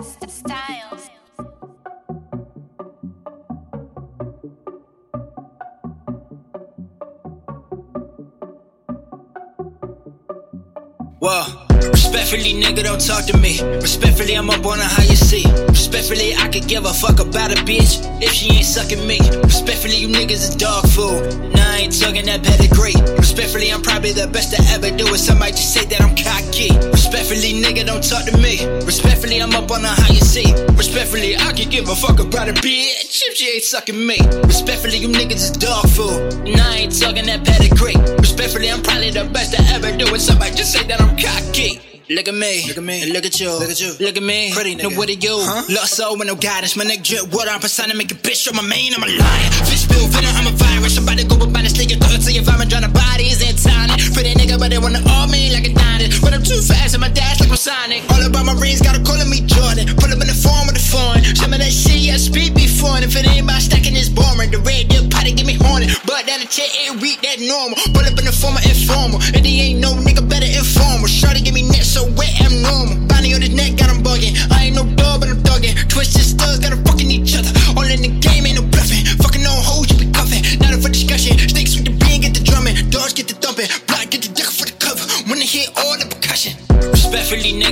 Stylez. Respectfully, nigga, don't talk to me. Respectfully, I'm up on a higher seat. Respectfully, I could give a fuck about a bitch if she ain't sucking me. Respectfully, you niggas is dog food. Nah, I ain't talking that pedigree. Respectfully, I'm probably the best to ever do it. Somebody just say that I'm cocky. Respectfully, nigga, don't talk to me. Respectfully, I'm up on a higher seat. Respectfully, I could give a fuck about a bitch if she ain't sucking me. Respectfully, you niggas is dog food. Nah, I ain't talking that pedigree. Respectfully, I'm probably the best to ever do it. Somebody just say that I'm cocky. Look at me, Look at me. look at you, Look at you. look at me. Pretty nigga. No, what are you? Huh? Lost soul with no guidance. My neck drip water. I'm persona make a bitch show my main. I'm a lion. Fish spill venom. I'm a virus. Somebody go up on this nigga. Thought see if I'm trying to bodies and tiny. Pretty nigga, but they wanna all me like a diamond. But I'm too fast and my dash like I'm Sonic. All about my rings, gotta call me Jordan. Pull up in the form of the phone. Some of that shit, yeah, speed before. And if it ain't about stacking this boring, the red dip potty get me horny. But that a check ain't read that normal. Pull up in the form of informal.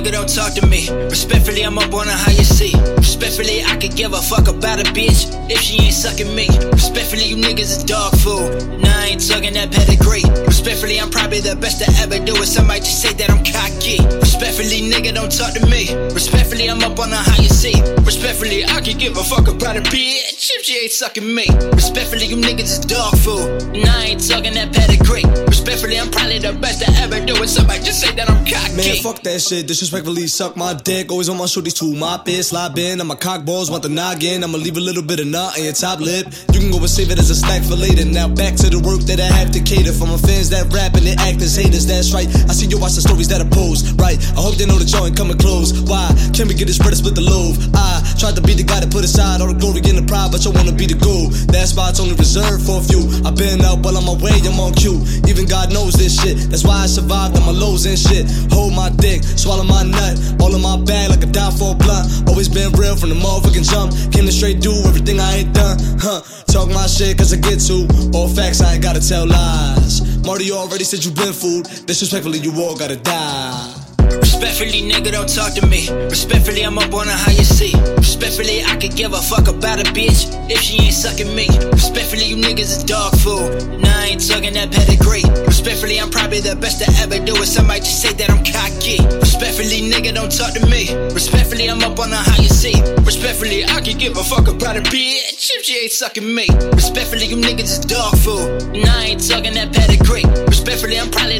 Nigga, don't talk to me. Respectfully, I'm up on a higher seat. Respectfully, I could give a fuck about a bitch if she ain't sucking me. Respectfully, you niggas is dog food. Nah, I ain't talking that pedigree. Respectfully, I'm probably the best to ever do it. Somebody just say that I'm cocky. Respectfully, nigga, don't talk to me. Respectfully, I'm up on a higher seat. Respectfully, I can give a fuck about a bitch if she ain't sucking me. Respectfully, you niggas is dog food. Nah, I ain't talking that pedigree. Respectfully, I'm probably the best to ever do it. Somebody just say that I'm cocky. Man, fuck that shit. Disrespectfully suck my dick. Always on my shorties too. My bitch slide in. I'm a cock balls, want the noggin. I'ma leave a little bit of nut in your top lip. You can go and save it as a stack for later. Now back to the work that I have to cater for my fans that rap and they act as haters. That's right. I see you watch the stories that oppose. Right. I hope they know y'all ain't coming close. Why? Can we get this bread and split the loaf? I tried to be the guy that put aside all the glory and the pride, but you wanna be the goal. That's why it's only reserved for a few. I've been out, but on my way, I'm on cue. Even God knows this shit. That's why I survived on my lows and shit. Hold my dick, swallow my nut, all in my bag like a die for a blunt. Always been real from the motherfucking jump. Came to straight do everything I ain't done. Huh? Talk my shit cause I get to. All facts, I ain't gotta tell lies. Marty already said you been fooled. Disrespectfully, you all gotta die. Respectfully, nigga, don't talk to me. Respectfully, I'm up on a higher seat. Respectfully, I could give a fuck about a bitch if she ain't sucking me. Respectfully, you niggas is dog food. Nah, I ain't talking that pedigree. Respectfully, I'm probably the best to ever do it. Somebody just say that I'm cocky. Respectfully, nigga, don't talk to me. Respectfully, I'm up on a higher seat. Respectfully, I could give a fuck about a bitch if she ain't sucking me. Respectfully, you niggas is dog food. Nah, I ain't talking that pedigree.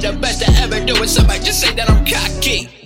The best to ever do it. Somebody just say that I'm cocky.